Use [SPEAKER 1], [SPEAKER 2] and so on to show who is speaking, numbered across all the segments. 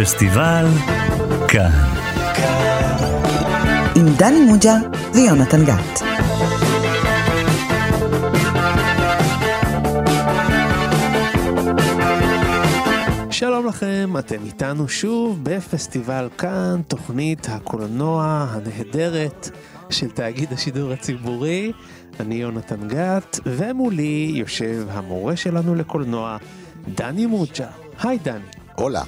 [SPEAKER 1] פסטיבל כאן.
[SPEAKER 2] עם דני מוג'ה ויונתן גת.
[SPEAKER 3] שלום לכם, אתם איתנו שוב בפסטיבל כאן, תוכנית הקולנוע הנהדרת של תאגיד השידור הציבורי. אני יונתן גת, ומולי יושב המורה שלנו לקולנוע, דני מוג'ה. היי דני.
[SPEAKER 4] הולה.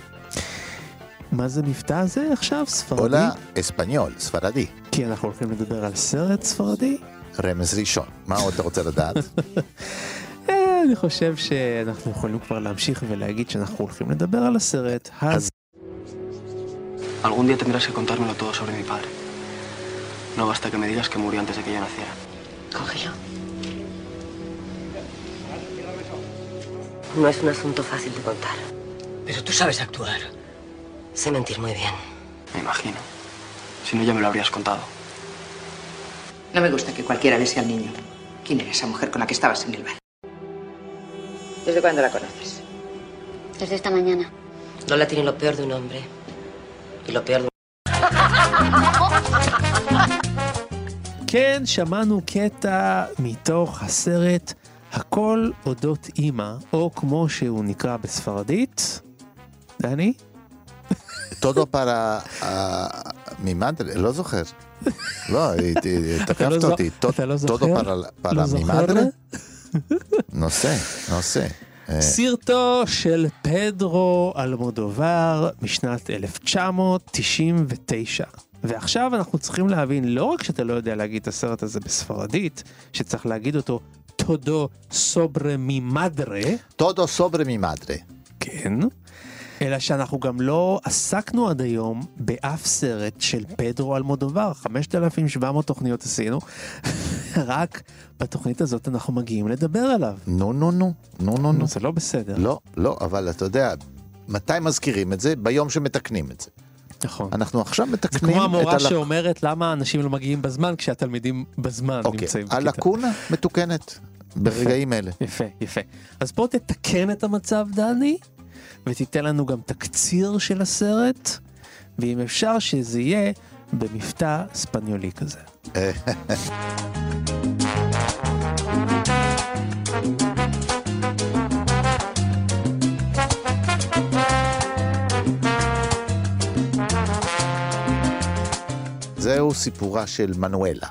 [SPEAKER 3] מה זה מבטא הזה עכשיו? ספרדי?
[SPEAKER 4] הולה אספניול, ספרדי.
[SPEAKER 3] כי אנחנו הולכים לדבר על סרט ספרדי?
[SPEAKER 4] רמז ראשון. מה עוד אתה רוצה לדעת?
[SPEAKER 3] אה, אני חושב שאנחנו יכולים כבר להמשיך ולהגיד שאנחנו הולכים לדבר על הסרט הזה.
[SPEAKER 5] Algún día tendrás que contármelo todo sobre mi padre. No basta que me digas que murió antes de que yo naciera.
[SPEAKER 6] Cógelo. No es un asunto fácil de contar.
[SPEAKER 7] Pero tú sabes actuar.
[SPEAKER 6] Sé mentir muy bien.
[SPEAKER 5] Me imagino. Si no, ya me lo habrías contado.
[SPEAKER 7] No me gusta que cualquiera bese al niño. ¿Quién era esa mujer con la que estabas en el bar? ¿Desde cuándo la conoces?
[SPEAKER 8] Desde esta mañana.
[SPEAKER 6] Lola tiene lo peor de un hombre. Y lo peor de
[SPEAKER 3] כן, שמענו קטע מתוך הסרט הכל אודות אימא, או כמו שהוא נקרא בספרדית, דני?
[SPEAKER 4] טודו פרה ממדרה, לא זוכר. לא, תקפת
[SPEAKER 3] לא
[SPEAKER 4] אותי.
[SPEAKER 3] לא
[SPEAKER 4] טודו? פרה-
[SPEAKER 3] לא
[SPEAKER 4] פרה
[SPEAKER 3] זוכר?
[SPEAKER 4] ממדרה? נושא, נושא. אה,
[SPEAKER 3] סרטו של פדרו אלמודובר משנת 1999. ועכשיו אנחנו צריכים להבין, לא רק שאתה לא יודע להגיד את הסרט הזה בספרדית, שצריך להגיד אותו טודו סוברה ממדרה,
[SPEAKER 4] טודו סוברה ממדרה.
[SPEAKER 3] כן, אלא שאנחנו גם לא עסקנו עד היום באף סרט של פדרו אלמודובר, 5,700 תוכניות עשינו, רק בתוכנית הזאת אנחנו מגיעים לדבר עליו.
[SPEAKER 4] נו, נו, נו, נו, נו, נו.
[SPEAKER 3] זה לא בסדר.
[SPEAKER 4] לא, לא, אבל אתה יודע, מתי מזכירים את זה? ביום שמתקנים את זה.
[SPEAKER 3] נכון.
[SPEAKER 4] אנחנו עכשיו
[SPEAKER 3] זה
[SPEAKER 4] מתקנים
[SPEAKER 3] כמו
[SPEAKER 4] את
[SPEAKER 3] המורה
[SPEAKER 4] הלק-
[SPEAKER 3] שאומרת למה אנשים לא מגיעים בזמן כשהתלמידים בזמן
[SPEAKER 4] אוקיי,
[SPEAKER 3] נמצאים בכיתה.
[SPEAKER 4] הלקונה מתוקנת ברגעים אלה.
[SPEAKER 3] יפה, יפה. אז בוא תתקן את המצב, דני, ותיתן לנו גם תקציר של הסרט, ואם אפשר שזה יהיה במבטא ספניולי כזה.
[SPEAKER 4] זהו סיפורה של מנואלה.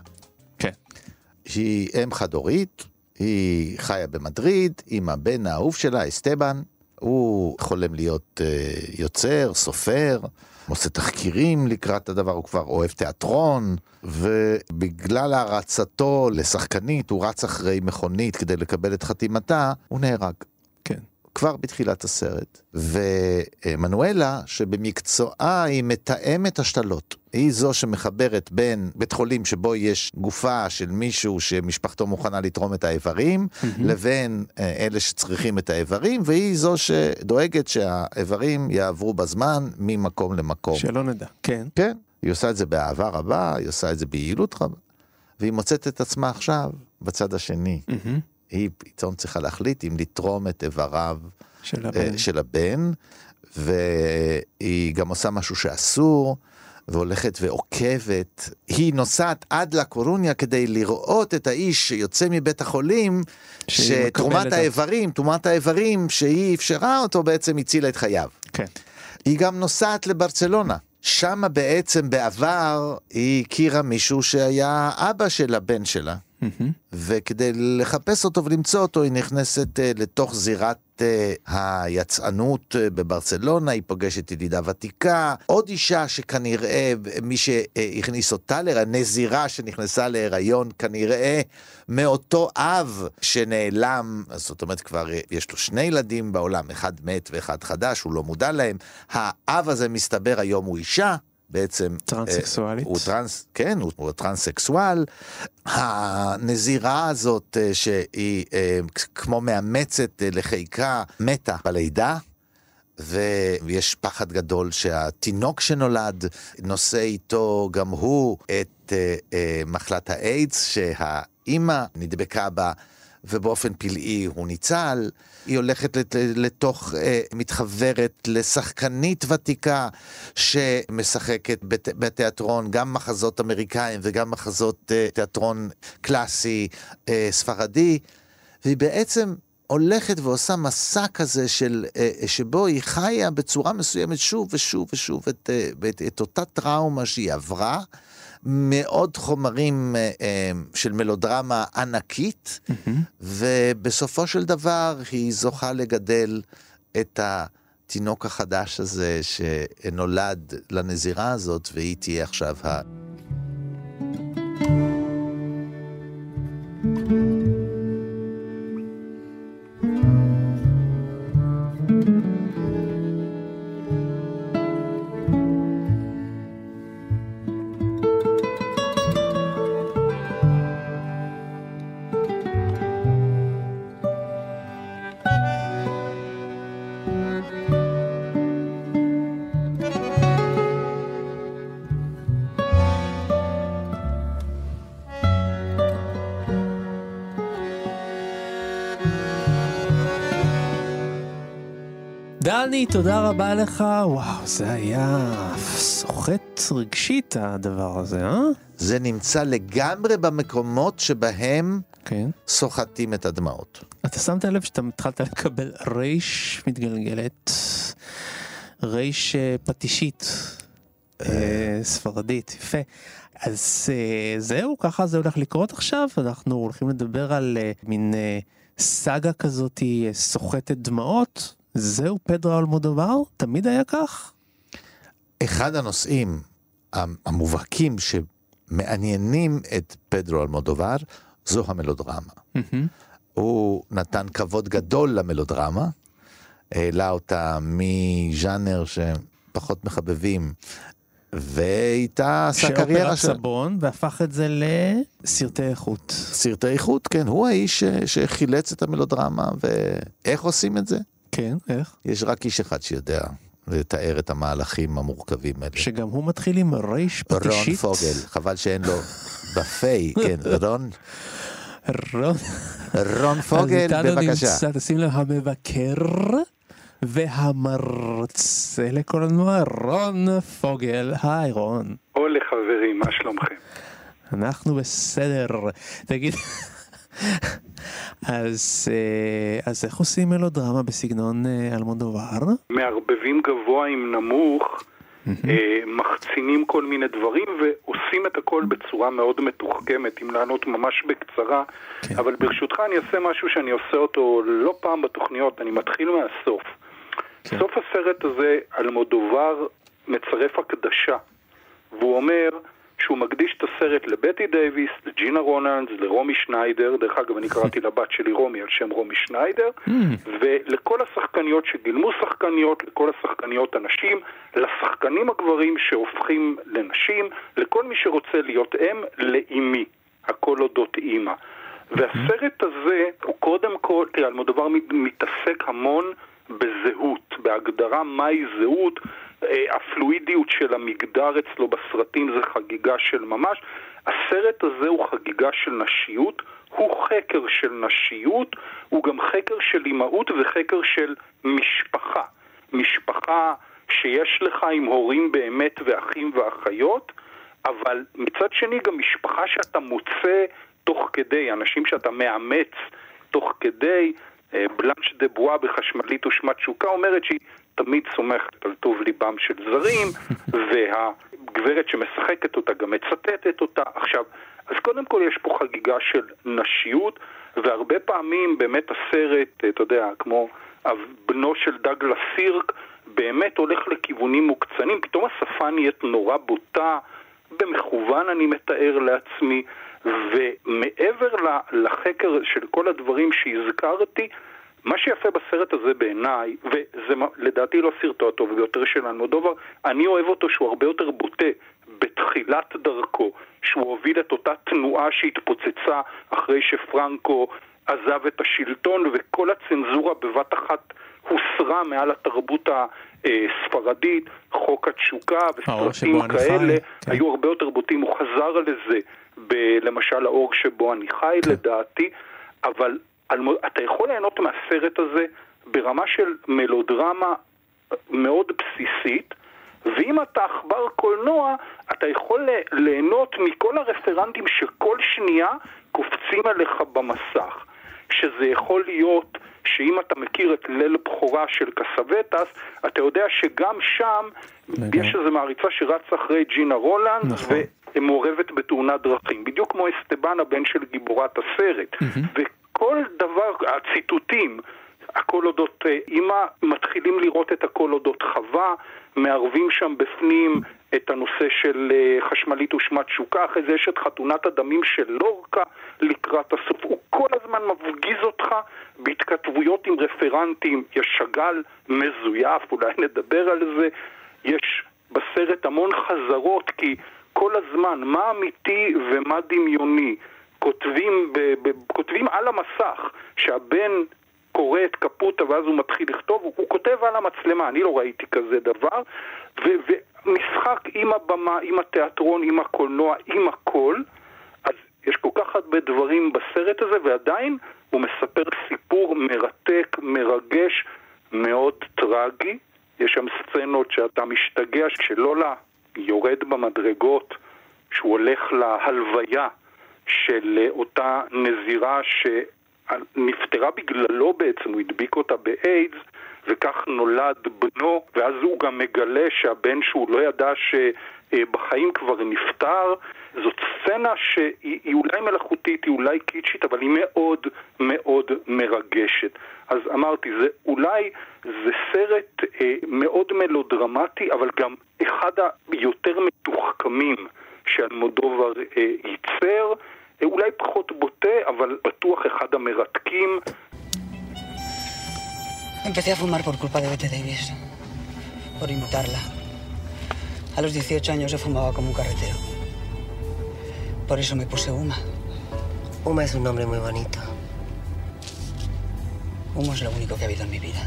[SPEAKER 3] כן.
[SPEAKER 4] שהיא אם חד-הורית, היא חיה במדריד עם הבן האהוב שלה, אסטבן. הוא חולם להיות uh, יוצר, סופר, עושה תחקירים לקראת הדבר, הוא כבר אוהב תיאטרון, ובגלל הערצתו לשחקנית, הוא רץ אחרי מכונית כדי לקבל את חתימתה, הוא נהרג. כבר בתחילת הסרט. ומנואלה, שבמקצועה היא מתאמת השתלות. היא זו שמחברת בין בית חולים שבו יש גופה של מישהו שמשפחתו מוכנה לתרום את האיברים, לבין אה, אלה שצריכים את האיברים, והיא זו שדואגת שהאיברים יעברו בזמן ממקום למקום.
[SPEAKER 3] שלא נדע. כן.
[SPEAKER 4] כן, היא עושה את זה באהבה רבה, היא עושה את זה ביעילות רבה, והיא מוצאת את עצמה עכשיו בצד השני.
[SPEAKER 3] מהמם.
[SPEAKER 4] היא פתאום צריכה להחליט אם לתרום את איבריו
[SPEAKER 3] של
[SPEAKER 4] אה,
[SPEAKER 3] הבן.
[SPEAKER 4] של הבן, והיא גם עושה משהו שאסור, והולכת ועוקבת. היא נוסעת עד לקורוניה כדי לראות את האיש שיוצא מבית החולים, שתרומת האיברים, תרומת האיברים שהיא אפשרה אותו בעצם הצילה את חייו.
[SPEAKER 3] כן.
[SPEAKER 4] היא גם נוסעת לברצלונה. שם בעצם בעבר היא הכירה מישהו שהיה אבא של הבן שלה.
[SPEAKER 3] מהמם.
[SPEAKER 4] וכדי לחפש אותו ולמצוא אותו, היא נכנסת אה, לתוך זירת אה, היצאנות אה, בברצלונה, היא פוגשת ידידה ותיקה, עוד אישה שכנראה מי שהכניס אותה להיריון, נזירה שנכנסה להיריון, כנראה מאותו אב שנעלם, זאת אומרת כבר יש לו שני ילדים בעולם, אחד מת ואחד חדש, הוא לא מודע להם. האב הזה מסתבר היום הוא אישה. בעצם
[SPEAKER 3] טרנסקסואלית.
[SPEAKER 4] אה, הוא טרנס, כן, הוא, הוא טרנסקסואל. הנזירה הזאת אה, שהיא אה, כמו מאמצת אה, לחיקה מתה בלידה. ויש פחד גדול שהתינוק שנולד נושא איתו גם הוא את אה, אה, מחלת האיידס שהאימא נדבקה בה ובאופן פלאי הוא ניצל. היא הולכת לת- לתוך, אה, מתחברת לשחקנית ותיקה שמשחקת בת, בתיאטרון, גם מחזות אמריקאים וגם מחזות אה, תיאטרון קלאסי אה, ספרדי, והיא בעצם הולכת ועושה מסע כזה של, אה, שבו היא חיה בצורה מסוימת שוב ושוב ושוב את, אה, את, את אותה טראומה שהיא עברה. מעוד חומרים אה, אה, של מלודרמה ענקית, ובסופו של דבר היא זוכה לגדל את התינוק החדש הזה שנולד לנזירה הזאת, והיא תהיה עכשיו ה...
[SPEAKER 3] תודה רבה לך. וואו, זה היה סוחט רגשית הדבר הזה, אה?
[SPEAKER 4] זה נמצא לגמרי במקומות שבהם
[SPEAKER 3] כן.
[SPEAKER 4] סוחטים את הדמעות.
[SPEAKER 3] אתה שמת לב שאתה התחלת לקבל רייש מתגלגלת, רייש אה, פטישית, אה, ספרדית, יפה. אז אה, זהו, ככה זה הולך לקרות עכשיו, אנחנו הולכים לדבר על מין סאגה כזאת אה, סוחטת דמעות. זהו פדרו אלמודובר? תמיד היה כך?
[SPEAKER 4] אחד הנושאים המובהקים שמעניינים את פדרו אלמודובר זו המלודרמה. הוא נתן כבוד גדול למלודרמה, העלה אותה מז'אנר שפחות מחבבים, ואיתה עשה קריירה
[SPEAKER 3] של... סבון והפך את זה לסרטי איכות.
[SPEAKER 4] סרטי איכות, כן, הוא האיש ש... שחילץ את המלודרמה, ואיך עושים את זה?
[SPEAKER 3] כן, איך?
[SPEAKER 4] יש רק איש אחד שיודע לתאר את המהלכים המורכבים האלה.
[SPEAKER 3] שגם הוא מתחיל עם רייש פטישית.
[SPEAKER 4] רון פוגל, חבל שאין לו בפי, כן, רון.
[SPEAKER 3] רון.
[SPEAKER 4] רון פוגל, בבקשה.
[SPEAKER 3] נמצא, תשים לב, המבקר והמרצה לקולנוע, רון פוגל. היי רון.
[SPEAKER 9] אולה חברים, מה שלומכם?
[SPEAKER 3] אנחנו בסדר. תגיד, אז, אז איך עושים מלודרמה בסגנון אלמודובר?
[SPEAKER 9] מערבבים גבוה עם נמוך, mm-hmm. מחצינים כל מיני דברים ועושים את הכל בצורה מאוד מתוחכמת, אם לענות ממש בקצרה. כן. אבל ברשותך אני אעשה משהו שאני עושה אותו לא פעם בתוכניות, אני מתחיל מהסוף. כן. סוף הסרט הזה, אלמודובר מצרף הקדשה, והוא אומר... שהוא מקדיש את הסרט לבטי דייוויס, לג'ינה רונלדס, לרומי שניידר, דרך אגב אני קראתי לבת שלי רומי על שם רומי שניידר, mm. ולכל השחקניות שגילמו שחקניות, לכל השחקניות הנשים, לשחקנים הגברים שהופכים לנשים, לכל מי שרוצה להיות אם, לאימי, הכל אודות אימא. והסרט הזה הוא קודם כל, תראה, אלמודובר מתעסק המון בזהות, בהגדרה מהי זהות, הפלואידיות של המגדר אצלו בסרטים זה חגיגה של ממש. הסרט הזה הוא חגיגה של נשיות, הוא חקר של נשיות, הוא גם חקר של אימהות וחקר של משפחה. משפחה שיש לך עם הורים באמת ואחים ואחיות, אבל מצד שני גם משפחה שאתה מוצא תוך כדי, אנשים שאתה מאמץ תוך כדי. בלאנש דה בואה בחשמלית ושמת שוקה אומרת שהיא תמיד סומכת על טוב ליבם של זרים, והגברת שמשחקת אותה גם מצטטת אותה. עכשיו, אז קודם כל יש פה חגיגה של נשיות, והרבה פעמים באמת הסרט, אתה יודע, כמו בנו של דגלס סירק, באמת הולך לכיוונים מוקצנים, פתאום השפה נהיית נורא בוטה, במכוון אני מתאר לעצמי, ומעבר לחקר של כל הדברים שהזכרתי, מה שיפה בסרט הזה בעיניי, וזה לדעתי לא סרטו הטוב ביותר של אלמודובר, אני אוהב אותו שהוא הרבה יותר בוטה בתחילת דרכו, שהוא הוביל את אותה תנועה שהתפוצצה אחרי שפרנקו עזב את השלטון וכל הצנזורה בבת אחת הוסרה מעל התרבות הספרדית, חוק התשוקה וסרטים כאלה, כן. היו הרבה יותר בוטים, הוא חזר לזה, ב, למשל האור שבו אני חי כן. לדעתי, אבל אתה יכול ליהנות מהסרט הזה ברמה של מלודרמה מאוד בסיסית, ואם אתה עכבר קולנוע, אתה יכול ליהנות מכל הרפרנטים שכל שנייה קופצים עליך במסך. שזה יכול להיות שאם אתה מכיר את ליל בכורה של קסווטס, אתה יודע שגם שם okay. יש איזו מעריצה שרצה אחרי ג'ינה רולנד, נכון. ומעורבת בתאונת דרכים. בדיוק כמו אסטבן הבן של גיבורת הסרט. Mm-hmm. וכל דבר, הציטוטים, הכל אודות אימא, מתחילים לראות את הכל אודות חווה, מערבים שם בפנים את הנושא של אה, חשמלית ושמת שוקה, אחרי זה יש את חתונת הדמים של לורקה לקראת הסוף. הוא כל הזמן מפגיז אותך בהתכתבויות עם רפרנטים, יש שגל מזויף, אולי נדבר על זה, יש בסרט המון חזרות, כי כל הזמן מה אמיתי ומה דמיוני. כותבים, ב, ב, כותבים על המסך שהבן קורא את קפוטה ואז הוא מתחיל לכתוב, הוא, הוא כותב על המצלמה, אני לא ראיתי כזה דבר, ו, ומשחק עם הבמה, עם התיאטרון, עם הקולנוע, עם הכל, אז יש כל כך הרבה דברים בסרט הזה, ועדיין הוא מספר סיפור מרתק, מרגש, מאוד טרגי. יש שם סצנות שאתה משתגע, כשלולה יורד במדרגות, שהוא הולך להלוויה של אותה נזירה ש... נפטרה בגללו בעצם, הוא הדביק אותה באיידס, וכך נולד בנו, ואז הוא גם מגלה שהבן שהוא לא ידע שבחיים כבר נפטר. זאת סצנה שהיא אולי מלאכותית, היא אולי קיצ'ית, אבל היא מאוד מאוד מרגשת. אז אמרתי, זה אולי, זה סרט אה, מאוד מלודרמטי, אבל גם אחד היותר מתוחכמים שאלמודובר אה, ייצר. אולי פחות בוטה, אבל בטוח אחד המרתקים.
[SPEAKER 10] Empecé a fumar por culpa de Bette Davis, por imitarla. A los 18 años yo fumaba como un carretero. Por eso me puse Uma.
[SPEAKER 6] Uma es un nombre muy bonito.
[SPEAKER 10] Humo es lo único que ha habido en mi vida.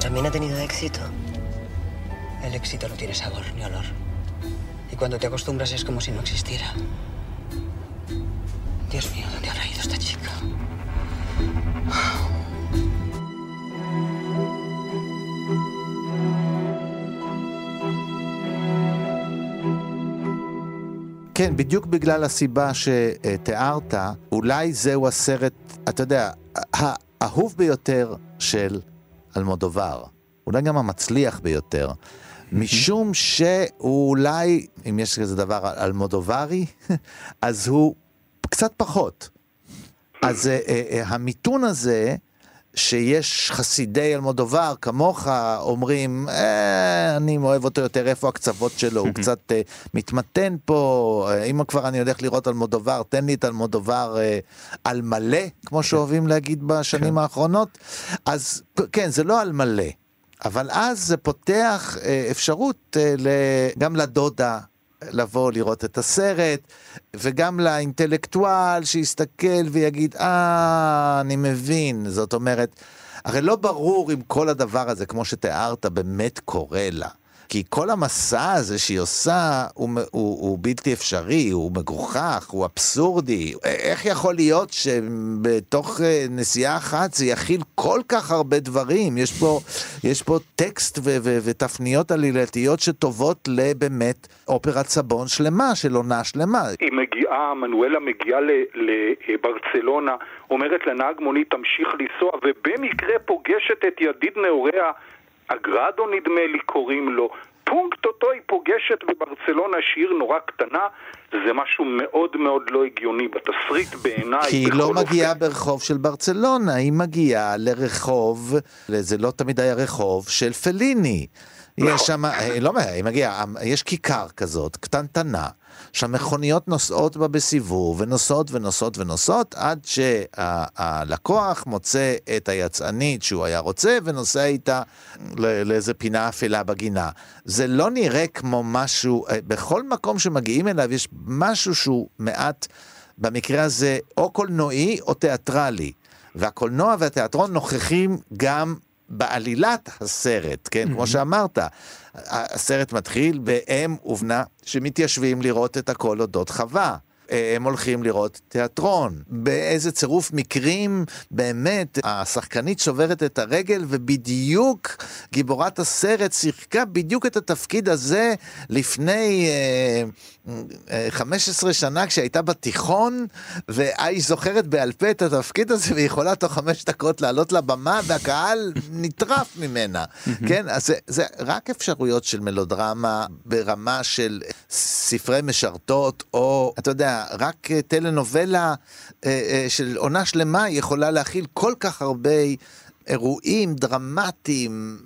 [SPEAKER 6] ¿También ha tenido éxito?
[SPEAKER 10] El éxito no tiene sabor ni olor. Y cuando te acostumbras es como si no existiera. Dios mío, ¿dónde habrá ido esta chica?
[SPEAKER 4] כן, בדיוק בגלל הסיבה שתיארת, אולי זהו הסרט, אתה יודע, האהוב ביותר של אלמודובר. אולי גם המצליח ביותר. משום שהוא אולי, אם יש כזה דבר אלמודוברי, אז הוא קצת פחות. אז uh, uh, uh, המיתון הזה, שיש חסידי אלמודובר כמוך אומרים, אה, אני אוהב אותו יותר, איפה הקצוות שלו, הוא קצת אה, מתמתן פה, אה, אם כבר אני הולך לראות אלמודובר, תן לי את אלמודובר אה, על מלא, כמו שאוהבים להגיד בשנים כן. האחרונות, אז כן, זה לא על מלא, אבל אז זה פותח אה, אפשרות אה, גם לדודה לבוא לראות את הסרט, וגם לאינטלקטואל שיסתכל ויגיד, אה, אני מבין. זאת אומרת, הרי לא ברור אם כל הדבר הזה, כמו שתיארת, באמת קורה לה. כי כל המסע הזה שהיא עושה הוא, הוא, הוא בלתי אפשרי, הוא מגוחך, הוא אבסורדי. איך יכול להיות שבתוך אה, נסיעה אחת זה יכיל כל כך הרבה דברים? יש פה, יש פה טקסט ו- ו- ותפניות עלילתיות שטובות לבאמת אופרת סבון שלמה, של עונה שלמה.
[SPEAKER 9] היא מגיעה, מנואלה מגיעה לברצלונה, אומרת לנהג מונית תמשיך לנסוע, ובמקרה פוגשת את ידיד נעוריה אגרדו נדמה לי קוראים לו, פונקט אותו היא פוגשת בברצלונה, שהיא עיר נורא קטנה, זה משהו מאוד מאוד לא הגיוני בתסריט בעיניי.
[SPEAKER 4] כי היא לא מגיעה אופן. ברחוב של ברצלונה, היא מגיעה לרחוב, זה לא תמיד היה רחוב, של פליני. יש נכון. שם, אה, לא, היא מגיעה, יש כיכר כזאת, קטנטנה. שהמכוניות נוסעות בה בסיבוב, ונוסעות ונוסעות ונוסעות, עד שהלקוח מוצא את היצאנית שהוא היה רוצה, ונוסע איתה לאיזה פינה אפלה בגינה. זה לא נראה כמו משהו, אה, בכל מקום שמגיעים אליו יש משהו שהוא מעט, במקרה הזה, או קולנועי או תיאטרלי. והקולנוע והתיאטרון נוכחים גם בעלילת הסרט, כן? כמו שאמרת, הסרט מתחיל באם ובנה שמתיישבים לראות את הכל אודות חווה. אה, הם הולכים לראות תיאטרון. באיזה צירוף מקרים באמת השחקנית שוברת את הרגל ובדיוק גיבורת הסרט שיחקה בדיוק את התפקיד הזה לפני אה, אה, 15 שנה כשהייתה בתיכון, והיא זוכרת בעל פה את התפקיד הזה והיא יכולה תוך חמש דקות לעלות לבמה והקהל נטרף ממנה. כן, אז זה, זה רק אפשרויות של מלודרמה ברמה של ספרי משרתות, או אתה יודע, רק אה, טלנובלה אה, אה, של עונה שלמה יכולה להכיל כל כך הרבה אירועים דרמטיים,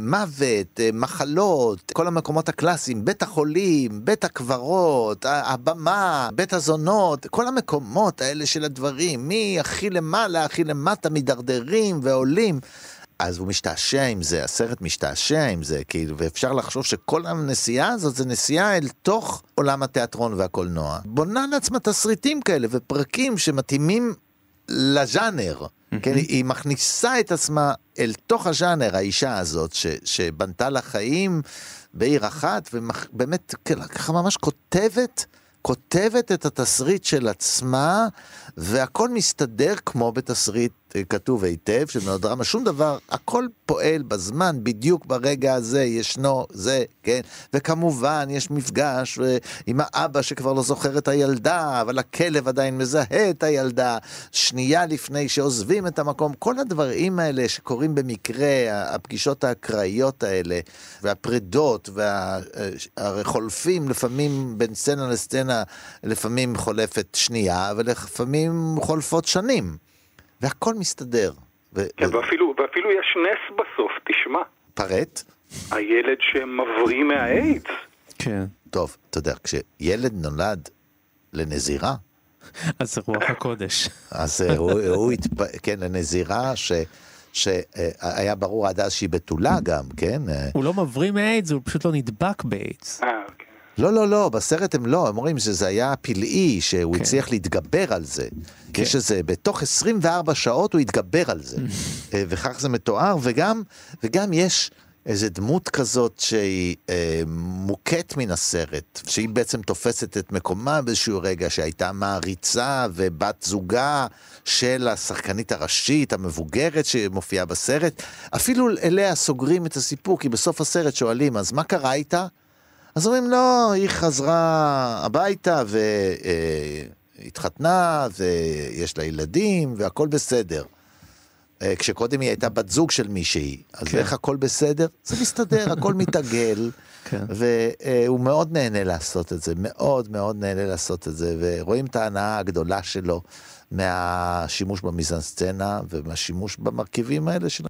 [SPEAKER 4] מוות, מחלות, כל המקומות הקלאסיים, בית החולים, בית הקברות, הבמה, בית הזונות, כל המקומות האלה של הדברים, מהכי למעלה, הכי למטה, מידרדרים ועולים. אז הוא משתעשע עם זה, הסרט משתעשע עם זה, כאילו, ואפשר לחשוב שכל הנסיעה הזאת זה נסיעה אל תוך עולם התיאטרון והקולנוע. בונה לעצמה תסריטים כאלה ופרקים שמתאימים לז'אנר. כן, היא מכניסה את עצמה אל תוך הז'אנר, האישה הזאת, ש, שבנתה לה חיים בעיר אחת, ובאמת ככה ממש כותבת, כותבת את התסריט של עצמה, והכל מסתדר כמו בתסריט כתוב היטב של מלודרמה, שום דבר, הכל פועל בזמן, בדיוק ברגע הזה ישנו זה, כן, וכמובן יש מפגש אה, עם האבא שכבר לא זוכר את הילדה, אבל הכלב עדיין מזהה את הילדה, שנייה לפני שעוזבים את המקום, כל הדברים האלה שקורים במקרה, הפגישות האקראיות האלה, והפרידות, והחולפים לפעמים בין סצנה לסצנה, לפעמים חולפת שנייה, ולפעמים חולפות שנים. והכל מסתדר.
[SPEAKER 9] ו- כן, ו- ואפילו, ואפילו יש נס בסוף, תשמע.
[SPEAKER 4] פרט?
[SPEAKER 9] הילד שמבריא מהאיידס.
[SPEAKER 3] כן.
[SPEAKER 4] טוב, אתה יודע, כשילד נולד לנזירה...
[SPEAKER 3] אז זה רוח הקודש.
[SPEAKER 4] אז הוא, הוא התפ... כן, לנזירה ש... שהיה ברור עד אז שהיא בתולה גם, כן?
[SPEAKER 3] הוא לא מבריא מאיידס, הוא פשוט לא נדבק באיידס.
[SPEAKER 9] אה, אוקיי.
[SPEAKER 4] לא, לא, לא, בסרט הם לא, הם אומרים שזה היה פלאי, שהוא כן. הצליח להתגבר על זה. כן. יש איזה, בתוך 24 שעות הוא התגבר על זה. וכך זה מתואר, וגם, וגם יש איזה דמות כזאת שהיא אה, מוכת מן הסרט, שהיא בעצם תופסת את מקומה באיזשהו רגע, שהייתה מעריצה ובת זוגה של השחקנית הראשית, המבוגרת שמופיעה בסרט. אפילו אליה סוגרים את הסיפור, כי בסוף הסרט שואלים, אז מה קרה איתה? אז אומרים, לא, היא חזרה הביתה והתחתנה, ויש לה ילדים, והכל בסדר. כשקודם היא הייתה בת זוג של מישהי, אז כן. איך הכל בסדר? זה מסתדר, הכל מתעגל, כן. והוא מאוד נהנה לעשות את זה, מאוד מאוד נהנה לעשות את זה, ורואים את ההנאה הגדולה שלו מהשימוש במיזנסצנה ומהשימוש במרכיבים האלה
[SPEAKER 9] של...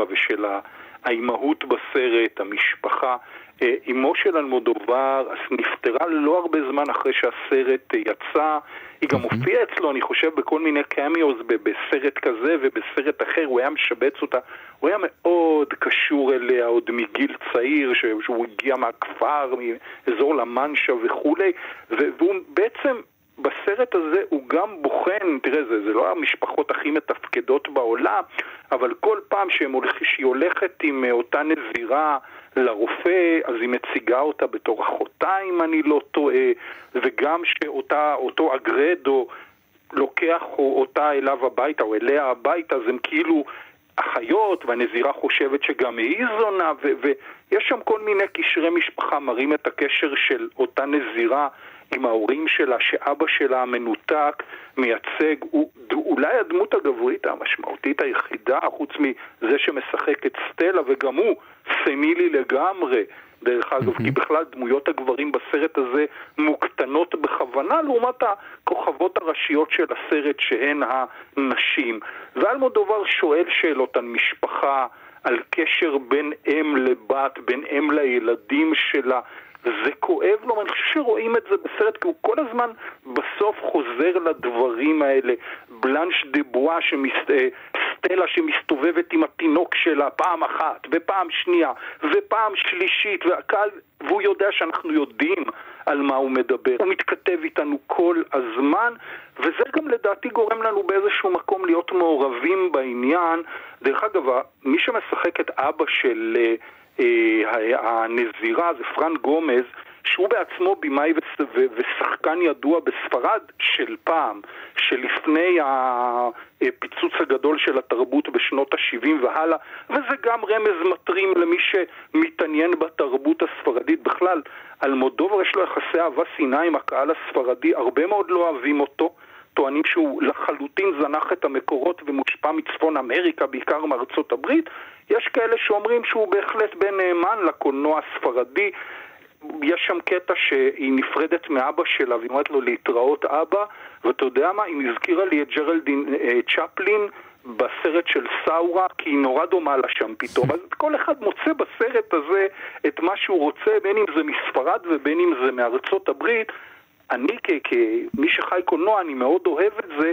[SPEAKER 9] הכל אודות אימא ושל האימהות בסרט, המשפחה. אמו של אלמודובר נפטרה לא הרבה זמן אחרי שהסרט יצא, היא גם הופיעה אצלו, אני חושב, בכל מיני קמיוז בסרט כזה ובסרט אחר, הוא היה משבץ אותה, הוא היה מאוד קשור אליה עוד מגיל צעיר, שהוא הגיע מהכפר, מאזור למנשה וכולי, והוא בעצם... בסרט הזה הוא גם בוחן, תראה, זה, זה לא המשפחות הכי מתפקדות בעולם, אבל כל פעם הולכ, שהיא הולכת עם אותה נזירה לרופא, אז היא מציגה אותה בתור אחותה, אם אני לא טועה, וגם שאותו אגרדו לוקח אותה אליו הביתה, או אליה הביתה, אז הם כאילו אחיות, והנזירה חושבת שגם היא זונה, ויש שם כל מיני קשרי משפחה, מראים את הקשר של אותה נזירה עם ההורים שלה, שאבא שלה המנותק מייצג, הוא אולי הדמות הגברית המשמעותית היחידה, חוץ מזה שמשחק את סטלה, וגם הוא סמילי לגמרי. דרך אגב, mm-hmm. כי בכלל דמויות הגברים בסרט הזה מוקטנות בכוונה לעומת הכוכבות הראשיות של הסרט שהן הנשים. ואלמודובר שואל שאלות על משפחה, על קשר בין אם לבת, בין אם לילדים שלה. זה כואב לו, ואני חושב שרואים את זה בסרט, כי הוא כל הזמן בסוף חוזר לדברים האלה. בלנש דה בואה, סטלה שמסתובבת עם התינוק שלה פעם אחת, ופעם שנייה, ופעם שלישית, והקהל, והוא יודע שאנחנו יודעים על מה הוא מדבר. הוא מתכתב איתנו כל הזמן, וזה גם לדעתי גורם לנו באיזשהו מקום להיות מעורבים בעניין. דרך אגב, מי שמשחק את אבא של אה, אה, הנזירה זה פרן גומז, שהוא בעצמו במאי ושחקן ידוע בספרד של פעם, שלפני הפיצוץ הגדול של התרבות בשנות ה-70 והלאה, וזה גם רמז מטרים למי שמתעניין בתרבות הספרדית בכלל. אלמודובר יש לו יחסי אהבה שנאה עם הקהל הספרדי, הרבה מאוד לא אוהבים אותו. טוענים שהוא לחלוטין זנח את המקורות ומושפע מצפון אמריקה, בעיקר מארצות הברית. יש כאלה שאומרים שהוא בהחלט בן נאמן לקולנוע הספרדי. יש שם קטע שהיא נפרדת מאבא שלה והיא אומרת לו להתראות אבא, ואתה יודע מה? היא הזכירה לי את ג'רלדין אה, צ'פלין בסרט של סאורה, כי היא נורא דומה לה שם פתאום. אז כל אחד מוצא בסרט הזה את מה שהוא רוצה, בין אם זה מספרד ובין אם זה מארצות הברית. אני כמי שחי קולנוע, אני מאוד אוהב את זה,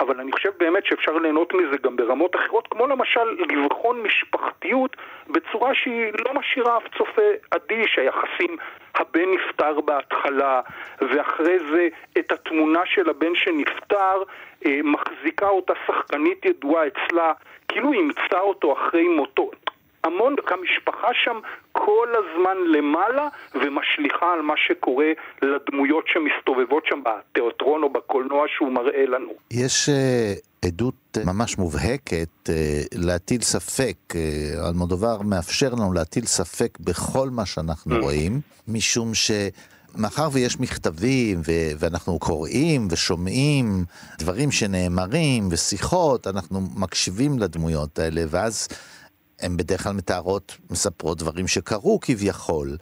[SPEAKER 9] אבל אני חושב באמת שאפשר ליהנות מזה גם ברמות אחרות, כמו למשל לבחון משפחתיות בצורה שהיא לא משאירה אף צופה אדיש, היחסים, הבן נפטר בהתחלה, ואחרי זה את התמונה של הבן שנפטר אה, מחזיקה אותה שחקנית ידועה אצלה, כאילו אימצה אותו אחרי מותו. המון, המשפחה שם כל הזמן למעלה ומשליכה על מה שקורה לדמויות שמסתובבות שם בתיאטרון או בקולנוע שהוא מראה לנו.
[SPEAKER 4] יש uh, עדות ממש מובהקת uh, להטיל ספק, uh, אלמודובר מאפשר לנו להטיל ספק בכל מה שאנחנו mm. רואים, משום ש... מאחר ויש מכתבים ו- ואנחנו קוראים ושומעים דברים שנאמרים ושיחות, אנחנו מקשיבים לדמויות האלה, ואז הן בדרך כלל מתארות, מספרות דברים שקרו כביכול.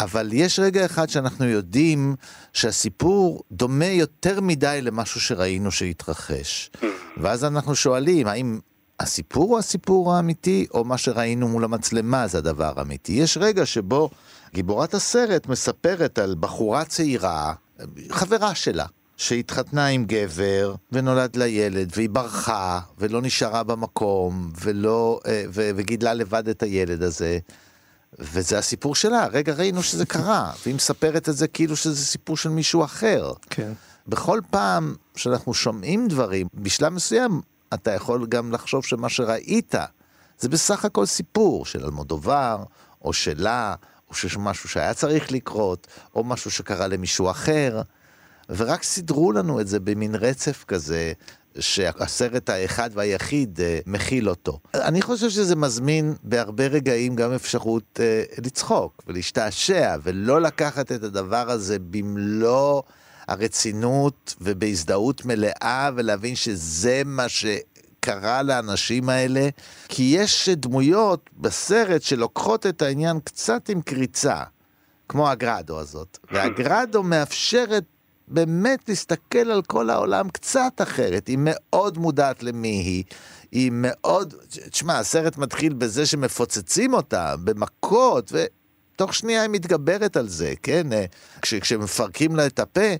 [SPEAKER 4] אבל יש רגע אחד שאנחנו יודעים שהסיפור דומה יותר מדי למשהו שראינו שהתרחש. ואז אנחנו שואלים, האם הסיפור הוא הסיפור האמיתי, או מה שראינו מול המצלמה זה הדבר האמיתי? יש רגע שבו גיבורת הסרט מספרת על בחורה צעירה, חברה שלה, שהתחתנה עם גבר ונולד לה ילד והיא ברחה ולא נשארה במקום ולא, אה, ו, וגידלה לבד את הילד הזה. וזה הסיפור שלה, רגע ראינו שזה קרה, והיא מספרת את זה כאילו שזה סיפור של מישהו אחר.
[SPEAKER 3] כן.
[SPEAKER 4] בכל פעם שאנחנו שומעים דברים, בשלב מסוים אתה יכול גם לחשוב שמה שראית זה בסך הכל סיפור של אלמודובר, או שלה, או של משהו שהיה צריך לקרות, או משהו שקרה למישהו אחר. ורק סידרו לנו את זה במין רצף כזה, שהסרט האחד והיחיד uh, מכיל אותו. אני חושב שזה מזמין בהרבה רגעים גם אפשרות uh, לצחוק ולהשתעשע, ולא לקחת את הדבר הזה במלוא הרצינות ובהזדהות מלאה, ולהבין שזה מה ש... קרה לאנשים האלה, כי יש דמויות בסרט שלוקחות את העניין קצת עם קריצה, כמו הגרדו הזאת. והגרדו מאפשרת באמת להסתכל על כל העולם קצת אחרת, היא מאוד מודעת למי היא, היא מאוד, תשמע, הסרט מתחיל בזה שמפוצצים אותה במכות, ותוך שנייה היא מתגברת על זה, כן? כש, כשמפרקים לה את הפה,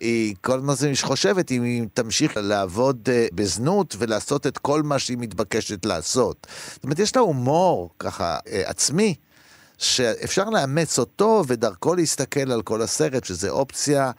[SPEAKER 4] היא כל מה זה חושבת, אם היא תמשיך לעבוד uh, בזנות ולעשות את כל מה שהיא מתבקשת לעשות. זאת אומרת, יש לה הומור ככה uh, עצמי. שאפשר לאמץ אותו ודרכו להסתכל על כל הסרט, שזה אופציה אה,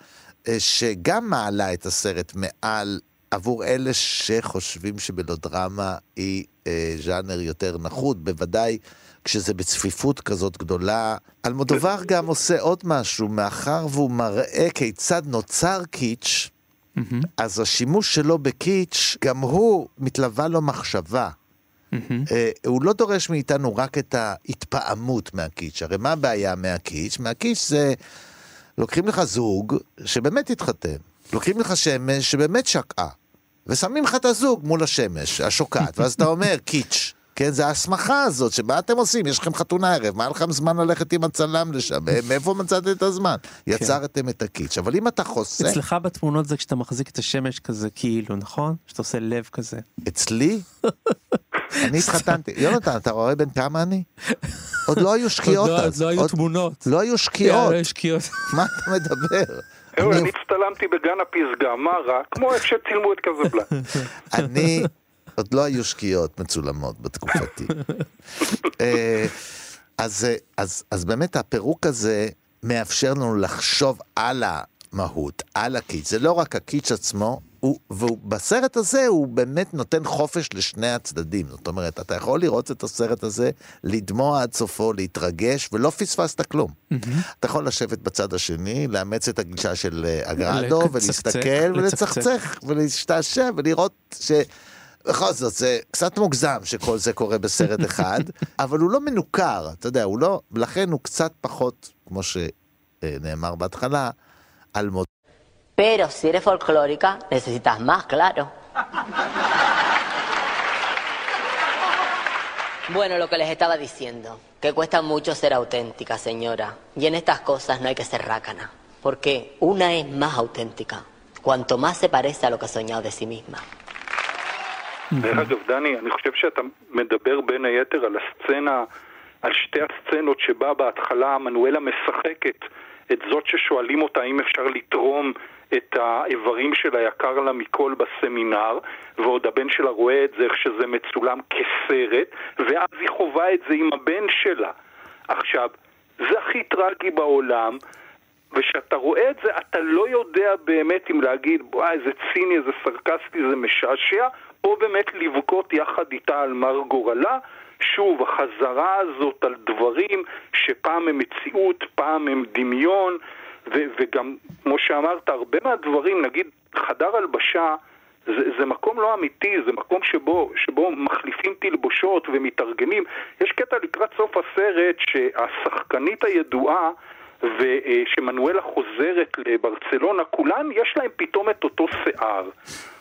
[SPEAKER 4] שגם מעלה את הסרט מעל עבור אלה שחושבים שבלודרמה היא אה, ז'אנר יותר נחות, בוודאי כשזה בצפיפות כזאת גדולה. אלמודובר גם עושה עוד משהו, מאחר והוא מראה כיצד נוצר קיץ', mm-hmm. אז השימוש שלו בקיץ', גם הוא מתלווה לו מחשבה. Mm-hmm. אה, הוא לא דורש מאיתנו רק את ההתפעמות מהקיץ', הרי מה הבעיה מהקיץ'? מהקיץ' זה לוקחים לך זוג שבאמת התחתן, לוקחים לך שמש שבאמת שקעה, ושמים לך את הזוג מול השמש השוקעת, ואז אתה אומר קיץ'. כן, זה ההסמכה הזאת, שמה אתם עושים? יש לכם חתונה ערב, מה לכם זמן ללכת עם הצלם לשם? מאיפה מצאתם את הזמן? כן. יצרתם את הקיץ', אבל אם אתה חוסה...
[SPEAKER 3] אצלך בתמונות זה כשאתה מחזיק את השמש כזה כאילו, נכון? שאתה עושה לב כזה.
[SPEAKER 4] אצלי? אני התחתנתי. יונתן, אתה רואה בן כמה אני? עוד לא היו שקיעות
[SPEAKER 3] לא- אז. עוד לא היו תמונות.
[SPEAKER 4] לא היו שקיעות. מה אתה מדבר?
[SPEAKER 9] אני הצטלמתי בגן הפסגה, מה רע? כמו איך שצילמו את קזבלן.
[SPEAKER 4] אני עוד לא היו שקיעות מצולמות בתקופתי. אה, אז, אה, אז, אז באמת הפירוק הזה מאפשר לנו לחשוב על המהות, על הקיץ'. זה לא רק הקיץ' עצמו, הוא, ובסרט הזה הוא באמת נותן חופש לשני הצדדים. זאת אומרת, אתה יכול לראות את הסרט הזה, לדמוע עד סופו, להתרגש, ולא פספסת כלום. Mm-hmm. אתה יכול לשבת בצד השני, לאמץ את הגישה של אה, אגרדו, ולהסתכל, ולצחצח, ולהשתעשע, ולראות ש... בכל זאת, זה קצת מוגזם שכל זה קורה בסרט אחד, אבל הוא לא מנוכר, אתה יודע, הוא לא, לכן הוא קצת פחות, כמו שנאמר בהתחלה, על מות.
[SPEAKER 6] Pero si eres folclórica, necesitas más, claro. Bueno, lo que les estaba diciendo, que cuesta mucho ser auténtica, señora. Y en estas cosas no hay que ser rácana, porque una es más auténtica, cuanto más se parece a lo que ha soñado de sí misma.
[SPEAKER 9] דרך אגב, דני, אני חושב שאתה מדבר בין היתר על הסצנה, על שתי הסצנות שבה בהתחלה מנואלה משחקת את זאת ששואלים אותה האם אפשר לתרום את האיברים של היקר לה מכל בסמינר, ועוד הבן שלה רואה את זה איך שזה מצולם כסרט, ואז היא חווה את זה עם הבן שלה. עכשיו, זה הכי טרגי בעולם, וכשאתה רואה את זה, אתה לא יודע באמת אם להגיד, וואי, איזה ציני, איזה סרקסטי, זה משעשע, או באמת לבכות יחד איתה על מר גורלה. שוב, החזרה הזאת על דברים שפעם הם מציאות, פעם הם דמיון, ו- וגם, כמו שאמרת, הרבה מהדברים, נגיד חדר הלבשה, זה, זה מקום לא אמיתי, זה מקום שבו, שבו מחליפים תלבושות ומתארגנים. יש קטע לקראת סוף הסרט שהשחקנית הידועה ושמנואלה חוזרת לברצלונה, כולן יש להם פתאום את אותו שיער.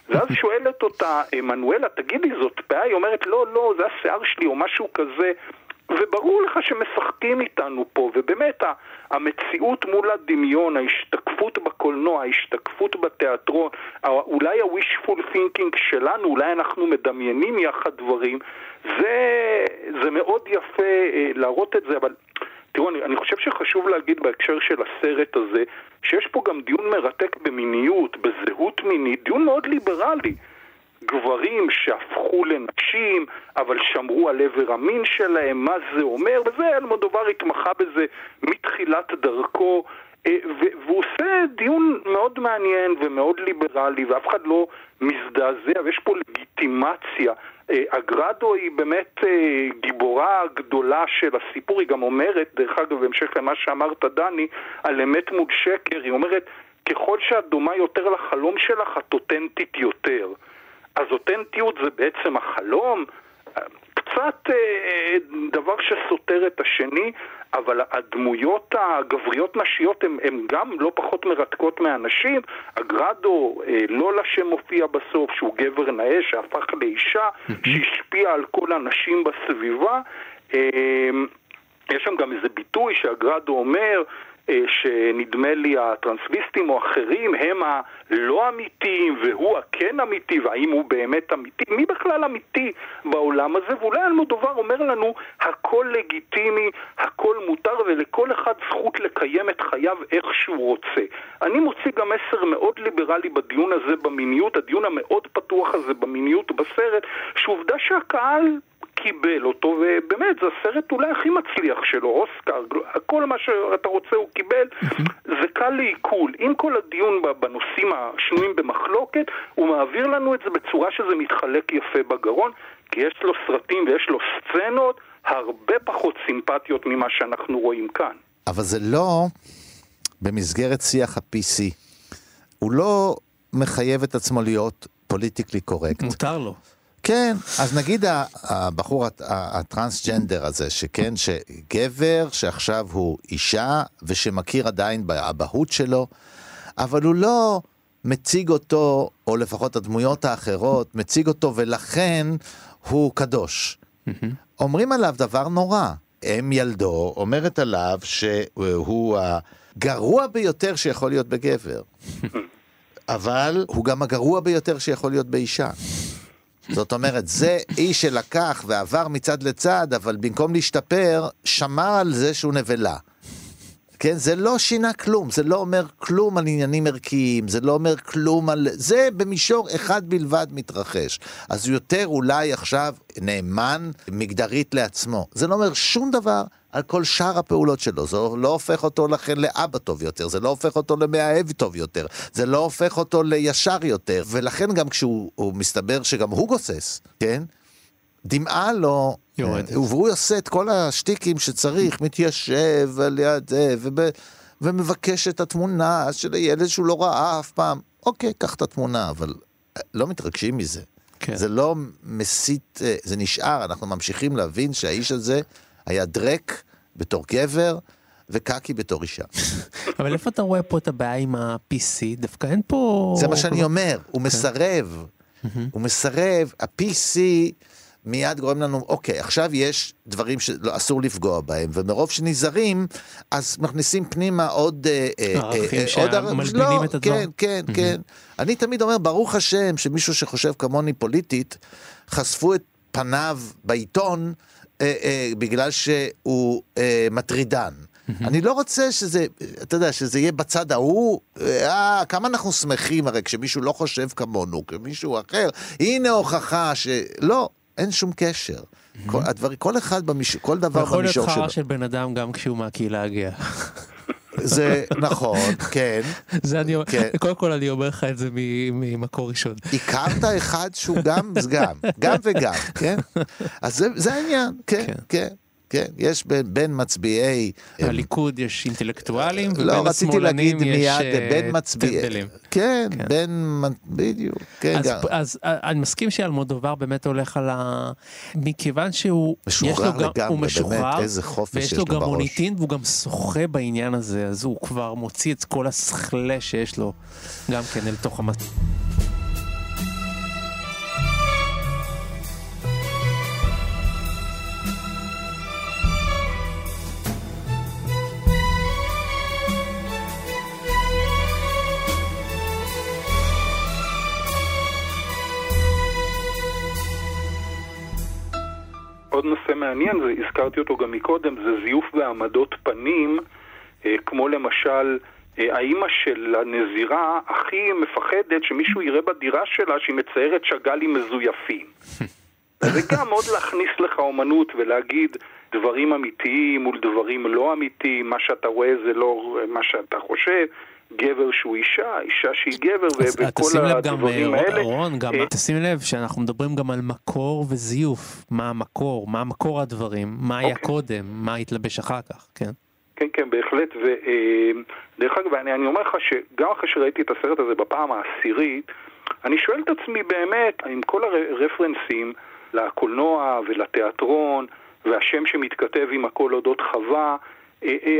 [SPEAKER 9] ואז שואלת אותה, מנואלה, תגידי, זאת בעיה? היא אומרת, לא, לא, זה השיער שלי או משהו כזה. וברור לך שמשחקים איתנו פה, ובאמת המציאות מול הדמיון, ההשתקפות בקולנוע, ההשתקפות בתיאטרון, אולי ה-wishful thinking שלנו, אולי אנחנו מדמיינים יחד דברים, זה, זה מאוד יפה אה, להראות את זה, אבל תראו, אני, אני חושב שחשוב להגיד בהקשר של הסרט הזה, שיש פה גם דיון מרתק במיניות, בזהות מינית, דיון מאוד ליברלי. גברים שהפכו לנשים, אבל שמרו על עבר המין שלהם, מה זה אומר, וזה אלמודובר התמחה בזה מתחילת דרכו, אה, והוא עושה דיון מאוד מעניין ומאוד ליברלי, ואף אחד לא מזדעזע, ויש פה לגיטימציה. אה, אגרדו היא באמת אה, גיבורה גדולה של הסיפור, היא גם אומרת, דרך אגב, בהמשך למה שאמרת, דני, על אמת מול שקר, היא אומרת, ככל שאת דומה יותר לחלום שלך, את אותנטית יותר. אז אותנטיות זה בעצם החלום, קצת אה, דבר שסותר את השני, אבל הדמויות הגבריות נשיות הן גם לא פחות מרתקות מהנשים. אגרדו, אה, לולה שמופיע בסוף, שהוא גבר נאה שהפך לאישה, שהשפיע על כל הנשים בסביבה. אה, יש שם גם איזה ביטוי שאגרדו אומר, שנדמה לי הטרנסוויסטים או אחרים הם הלא אמיתיים והוא הכן אמיתי והאם הוא באמת אמיתי, מי בכלל אמיתי בעולם הזה ואולי אלמודובר אומר לנו הכל לגיטימי, הכל מותר ולכל אחד זכות לקיים את חייו איך שהוא רוצה. אני מוציא גם מסר מאוד ליברלי בדיון הזה במיניות, הדיון המאוד פתוח הזה במיניות בסרט, שעובדה שהקהל קיבל אותו, ובאמת, זה הסרט אולי הכי מצליח שלו, אוסקר, כל מה שאתה רוצה הוא קיבל, זה קל לעיכול. עם כל הדיון בנושאים השנויים במחלוקת, הוא מעביר לנו את זה בצורה שזה מתחלק יפה בגרון, כי יש לו סרטים ויש לו סצנות הרבה פחות סימפטיות ממה שאנחנו רואים כאן.
[SPEAKER 4] אבל זה לא במסגרת שיח ה-PC. הוא לא מחייב את עצמו להיות פוליטיקלי קורקט.
[SPEAKER 3] מותר לו.
[SPEAKER 4] כן, אז נגיד הבחור הטרנסג'נדר הזה, שכן, שגבר שעכשיו הוא אישה ושמכיר עדיין באבהות שלו, אבל הוא לא מציג אותו, או לפחות הדמויות האחרות, מציג אותו ולכן הוא קדוש. אומרים עליו דבר נורא. אם ילדו אומרת עליו שהוא הגרוע ביותר שיכול להיות בגבר. אבל הוא גם הגרוע ביותר שיכול להיות באישה. זאת אומרת, זה איש שלקח ועבר מצד לצד, אבל במקום להשתפר, שמר על זה שהוא נבלה. כן, זה לא שינה כלום, זה לא אומר כלום על עניינים ערכיים, זה לא אומר כלום על... זה במישור אחד בלבד מתרחש. אז יותר אולי עכשיו נאמן מגדרית לעצמו. זה לא אומר שום דבר על כל שאר הפעולות שלו, זה לא הופך אותו לכן לאבא טוב יותר, זה לא הופך אותו למאהב טוב יותר, זה לא הופך אותו לישר יותר, ולכן גם כשהוא מסתבר שגם הוא גוסס, כן? דמעה לו,
[SPEAKER 3] יורדת.
[SPEAKER 4] והוא עושה את כל השטיקים שצריך, מתיישב על יד זה, וב, ומבקש את התמונה של הילד שהוא לא ראה אף פעם. אוקיי, קח את התמונה, אבל לא מתרגשים מזה.
[SPEAKER 3] כן.
[SPEAKER 4] זה לא מסית, אה, זה נשאר, אנחנו ממשיכים להבין שהאיש הזה היה דרק בתור גבר. וקקי בתור אישה.
[SPEAKER 3] אבל איפה אתה רואה פה את הבעיה עם ה-PC? דווקא אין פה...
[SPEAKER 4] זה מה שאני אומר, הוא מסרב. הוא מסרב, ה-PC מיד גורם לנו, אוקיי, עכשיו יש דברים שאסור לפגוע בהם, ומרוב שנזהרים, אז מכניסים פנימה עוד... אה, אה,
[SPEAKER 3] ערכים
[SPEAKER 4] אה, עוד ער-
[SPEAKER 3] שמלבינים
[SPEAKER 4] לא,
[SPEAKER 3] את הדבר.
[SPEAKER 4] כן, כן, כן. אני תמיד אומר, ברוך השם, שמישהו שחושב כמוני פוליטית, חשפו את פניו בעיתון אה, אה, בגלל שהוא אה, מטרידן. אני לא רוצה שזה, אתה יודע, שזה יהיה בצד ההוא, אה, כמה אנחנו שמחים הרי כשמישהו לא חושב כמונו, כמישהו אחר, הנה הוכחה ש... לא, אין שום קשר. כל, הדבר, כל אחד במישור, כל דבר
[SPEAKER 3] יכול להיות
[SPEAKER 4] במישור שלו.
[SPEAKER 3] חרא של בן אדם גם כשהוא מהקהילה הגאה.
[SPEAKER 4] זה נכון, כן.
[SPEAKER 3] זה אני,
[SPEAKER 4] כן.
[SPEAKER 3] קודם כל אני אומר לך את זה ממקור ראשון.
[SPEAKER 4] הכרת אחד שהוא גם וגם, גם וגם, כן? אז זה, זה העניין, כן,
[SPEAKER 3] כן.
[SPEAKER 4] כן, כן. יש בין, בין מצביעי...
[SPEAKER 3] בליכוד יש אינטלקטואלים,
[SPEAKER 4] לא,
[SPEAKER 3] ובין
[SPEAKER 4] רציתי להגיד
[SPEAKER 3] השמאלנים יש
[SPEAKER 4] מיד
[SPEAKER 3] אה,
[SPEAKER 4] בין מצביעי...
[SPEAKER 3] טמבלים.
[SPEAKER 4] כן,
[SPEAKER 3] כן.
[SPEAKER 4] בין... בדיוק, כן,
[SPEAKER 3] אז,
[SPEAKER 4] גם.
[SPEAKER 3] אז אה, אני מסכים שאלמודובר באמת הולך על ה... מכיוון שהוא...
[SPEAKER 4] משוחרר
[SPEAKER 3] גם,
[SPEAKER 4] לגמרי,
[SPEAKER 3] הוא משוחרר,
[SPEAKER 4] באמת, איזה חופש
[SPEAKER 3] ויש
[SPEAKER 4] יש
[SPEAKER 3] לו
[SPEAKER 4] לו
[SPEAKER 3] גם
[SPEAKER 4] בראש.
[SPEAKER 3] מוניטין והוא גם שוחה בעניין הזה, אז הוא כבר מוציא את כל הסכלה שיש לו גם כן אל תוך המצ...
[SPEAKER 9] עוד נושא מעניין, זה, הזכרתי אותו גם מקודם, זה זיוף בעמדות פנים, אה, כמו למשל, אה, האימא של הנזירה הכי מפחדת שמישהו יראה בדירה שלה שהיא מציירת שאגאלים מזויפים. זה גם עוד להכניס לך אומנות ולהגיד דברים אמיתיים מול דברים לא אמיתיים, מה שאתה רואה זה לא מה שאתה חושב. גבר שהוא אישה, אישה שהיא גבר, ו-
[SPEAKER 3] אז
[SPEAKER 9] וכל
[SPEAKER 3] תשים לב גם,
[SPEAKER 9] הדברים
[SPEAKER 3] אה,
[SPEAKER 9] האלה.
[SPEAKER 3] רון, גם
[SPEAKER 9] אה,
[SPEAKER 3] תשים לב שאנחנו מדברים גם על מקור וזיוף. מה המקור, מה המקור הדברים, מה היה
[SPEAKER 9] אוקיי.
[SPEAKER 3] קודם, מה התלבש אחר כך, כן?
[SPEAKER 9] כן, כן, בהחלט, ודרך אגב, אני, אני אומר לך שגם אחרי שראיתי את הסרט הזה בפעם העשירית, אני שואל את עצמי באמת, עם כל הרפרנסים לקולנוע ולתיאטרון, והשם שמתכתב עם הכל אודות חווה, אה, אה,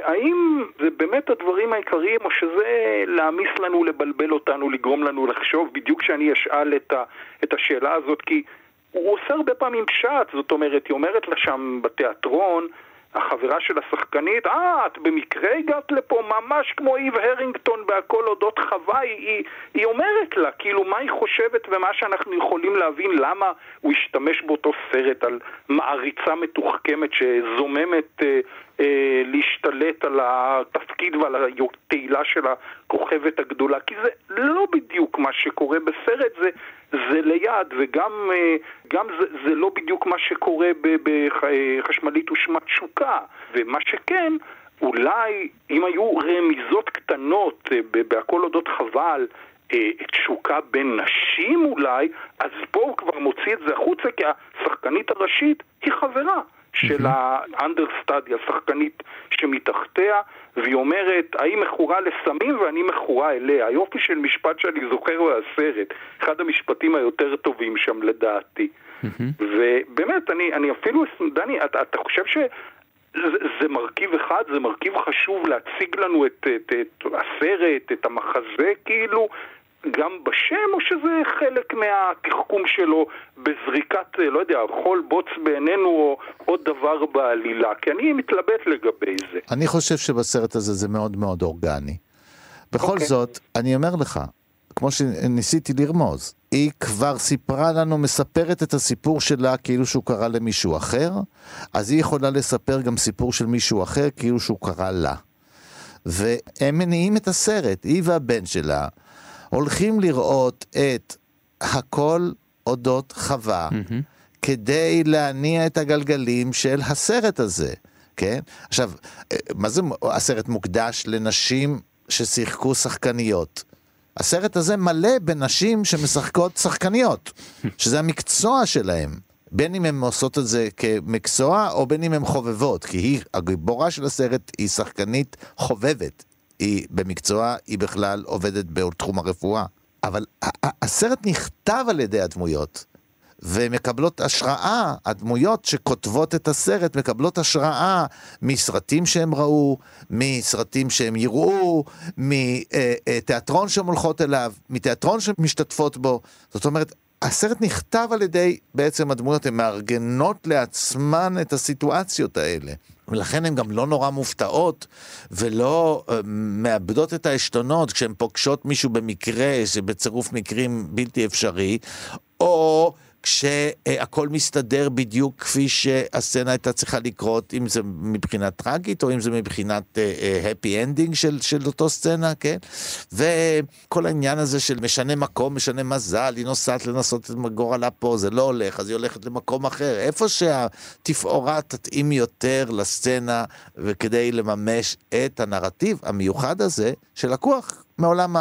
[SPEAKER 9] האם זה באמת הדברים העיקריים, או שזה להעמיס לנו, לבלבל אותנו, לגרום לנו לחשוב, בדיוק כשאני אשאל את, ה, את השאלה הזאת, כי הוא עושה הרבה פעמים פשט, זאת אומרת, היא אומרת לה שם בתיאטרון, החברה של השחקנית, אה, את במקרה הגעת לפה ממש כמו איב הרינגטון בהכל אודות חווה, היא, היא, אומרת לה, כאילו, מה היא חושבת ומה שאנחנו יכולים להבין, למה הוא השתמש באותו סרט על מעריצה מתוחכמת שזוממת אה, אה, להשתלט על התפקיד ועל התהילה של הכוכבת הגדולה, כי זה לא בדיוק מה שקורה בסרט, זה, זה ליד, וגם אה, גם זה, זה לא בדיוק מה שקורה בחשמלית ושמת תשוקה, ומה שכן, אולי אם היו רמיזות קטנות אה, בהכל אודות חבל, אה, תשוקה בין נשים אולי, אז פה הוא כבר מוציא את זה החוצה, כי השחקנית הראשית היא חברה של האנדרסטאדי, השחקנית שמתחתיה, והיא אומרת, האי מכורה לסמים ואני מכורה אליה. היופי של משפט שאני זוכר מהסרט, אחד המשפטים היותר טובים שם לדעתי. ובאמת, אני, אני אפילו, דני, אתה, אתה חושב ש... זה, זה מרכיב אחד, זה מרכיב חשוב להציג לנו את, את, את הסרט, את המחזה כאילו, גם בשם, או שזה חלק מהתחכום שלו בזריקת, לא יודע, חול בוץ בעינינו או עוד דבר בעלילה? כי אני מתלבט לגבי זה.
[SPEAKER 4] אני חושב שבסרט הזה זה מאוד מאוד אורגני. בכל
[SPEAKER 9] אוקיי.
[SPEAKER 4] זאת, אני אומר לך, כמו שניסיתי לרמוז, היא כבר סיפרה לנו, מספרת את הסיפור שלה כאילו שהוא קרה למישהו אחר, אז היא יכולה לספר גם סיפור של מישהו אחר כאילו שהוא קרה לה. והם מניעים את הסרט, היא והבן שלה, הולכים לראות את הכל אודות חווה, כדי להניע את הגלגלים של הסרט הזה, כן? עכשיו, אה, מה זה הסרט מוקדש לנשים ששיחקו שחקניות? הסרט הזה מלא בנשים שמשחקות שחקניות, שזה המקצוע שלהם. בין אם הן עושות את זה כמקצוע, או בין אם הן חובבות, כי היא, הגיבורה של הסרט היא שחקנית חובבת. היא במקצוע, היא בכלל עובדת בתחום הרפואה. אבל הסרט נכתב על ידי הדמויות, ומקבלות השראה, הדמויות שכותבות את הסרט מקבלות השראה מסרטים שהם ראו, מסרטים שהם יראו, מתיאטרון שהן הולכות אליו, מתיאטרון שהן משתתפות בו. זאת אומרת, הסרט נכתב על ידי בעצם הדמויות, הן מארגנות לעצמן את הסיטואציות האלה. ולכן הן גם לא נורא מופתעות ולא uh, מאבדות את העשתונות כשהן פוגשות מישהו במקרה, שבצירוף מקרים בלתי אפשרי, או כשהכל מסתדר בדיוק כפי שהסצנה הייתה צריכה לקרות, אם זה מבחינה טראגית או אם זה מבחינת happy uh, ending של, של אותו סצנה, כן? וכל העניין הזה של משנה מקום, משנה מזל, היא נוסעת לנסות את גורלה פה, זה לא הולך, אז היא הולכת למקום אחר. איפה שהתפאורה תתאים יותר לסצנה וכדי לממש את הנרטיב המיוחד הזה שלקוח מעולם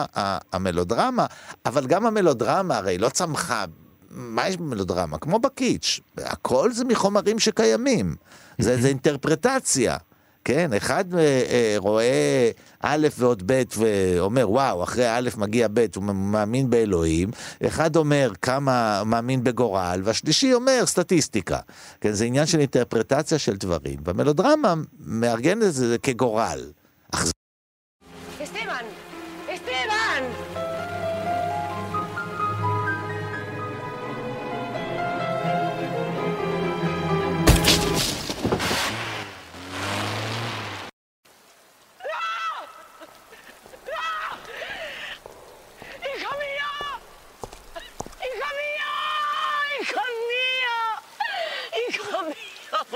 [SPEAKER 4] המלודרמה, אבל גם המלודרמה הרי לא צמחה מה יש במלודרמה? כמו בקיץ', הכל זה מחומרים שקיימים, זה, זה אינטרפרטציה. כן, אחד אה, אה, רואה א' ועוד ב' ואומר, וואו, אחרי א' מגיע ב', הוא מאמין באלוהים, אחד אומר כמה מאמין בגורל, והשלישי אומר סטטיסטיקה. כן, זה עניין של אינטרפרטציה של דברים, והמלודרמה מארגן את זה כגורל.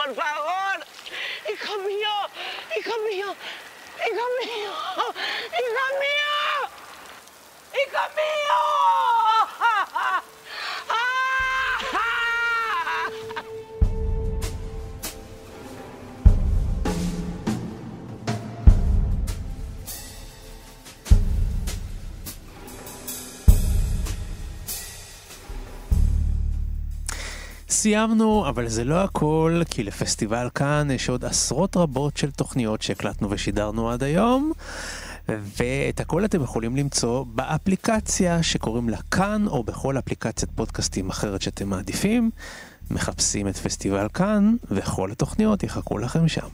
[SPEAKER 11] Por favor. Hijo mío, hijo mío, hijo mío, hijo mío, hijo mío.
[SPEAKER 3] סיימנו, אבל זה לא הכל, כי לפסטיבל כאן יש עוד עשרות רבות של תוכניות שהקלטנו ושידרנו עד היום. ואת הכל אתם יכולים למצוא באפליקציה שקוראים לה כאן, או בכל אפליקציית פודקאסטים אחרת שאתם מעדיפים. מחפשים את פסטיבל כאן, וכל התוכניות יחכו לכם שם.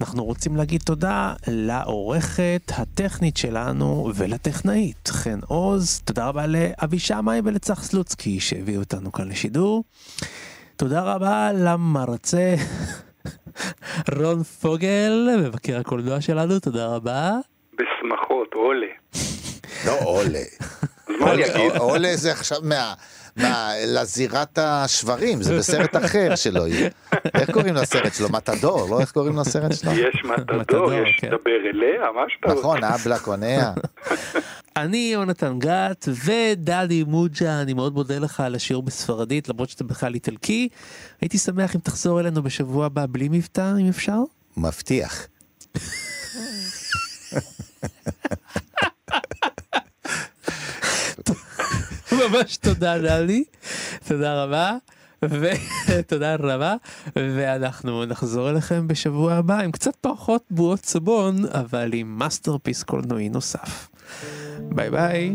[SPEAKER 3] אנחנו רוצים להגיד תודה לעורכת הטכנית שלנו ולטכנאית, חן עוז. תודה רבה לאבי שמאי ולצח סלוצקי שהביאו אותנו כאן לשידור. תודה רבה למרצה רון פוגל, מבקר הקולנוע שלנו, תודה רבה.
[SPEAKER 9] בשמחות, עולה.
[SPEAKER 4] לא עולה. עולה זה עכשיו מה... לזירת השברים, זה בסרט אחר שלו יהיה. איך קוראים לסרט שלו? מתדור, לא איך קוראים לסרט שלו?
[SPEAKER 9] יש מתדור, יש כן. דבר אליה, מה שאתה
[SPEAKER 4] רוצה. נכון, אבלה קונע.
[SPEAKER 3] אני יונתן גת ודלי מוג'ה, אני מאוד מודה לך על השיעור בספרדית, למרות שאתה בכלל איטלקי. הייתי שמח אם תחזור אלינו בשבוע הבא בלי מבטא, אם אפשר.
[SPEAKER 4] מבטיח.
[SPEAKER 3] ממש תודה דלי, תודה רבה. ותודה רבה ואנחנו נחזור אליכם בשבוע הבא עם קצת פחות בועות סבון אבל עם masterpiece קולנועי נוסף. ביי ביי.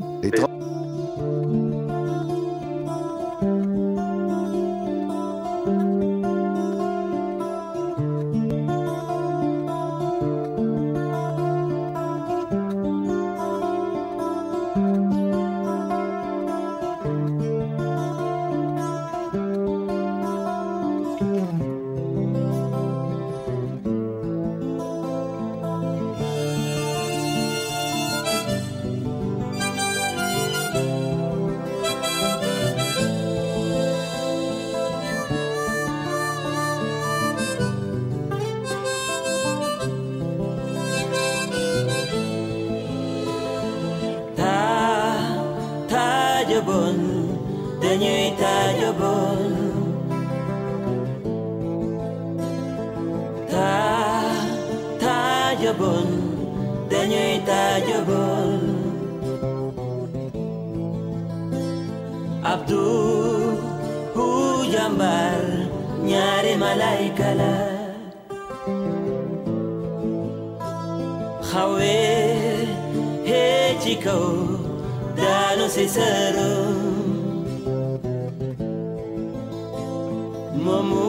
[SPEAKER 12] momo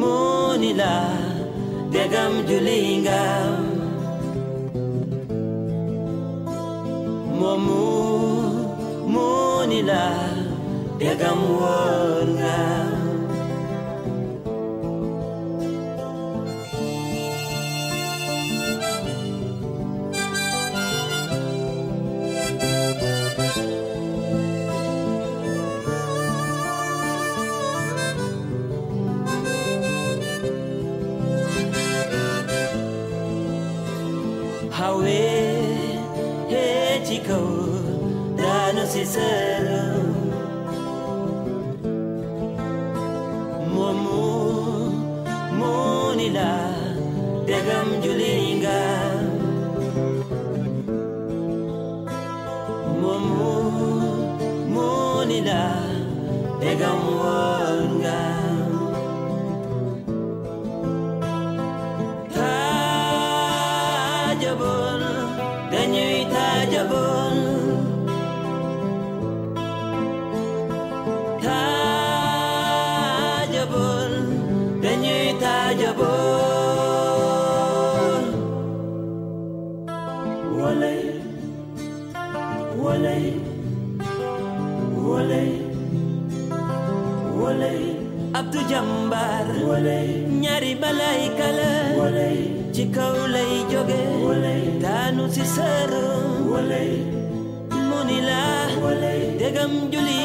[SPEAKER 12] monila degam julingam. Momo monila degam wonu Jesus. jàmbaar ñaari malayka kala. Ci kaw lay jóge daanu si sër mu ni la dégam juli.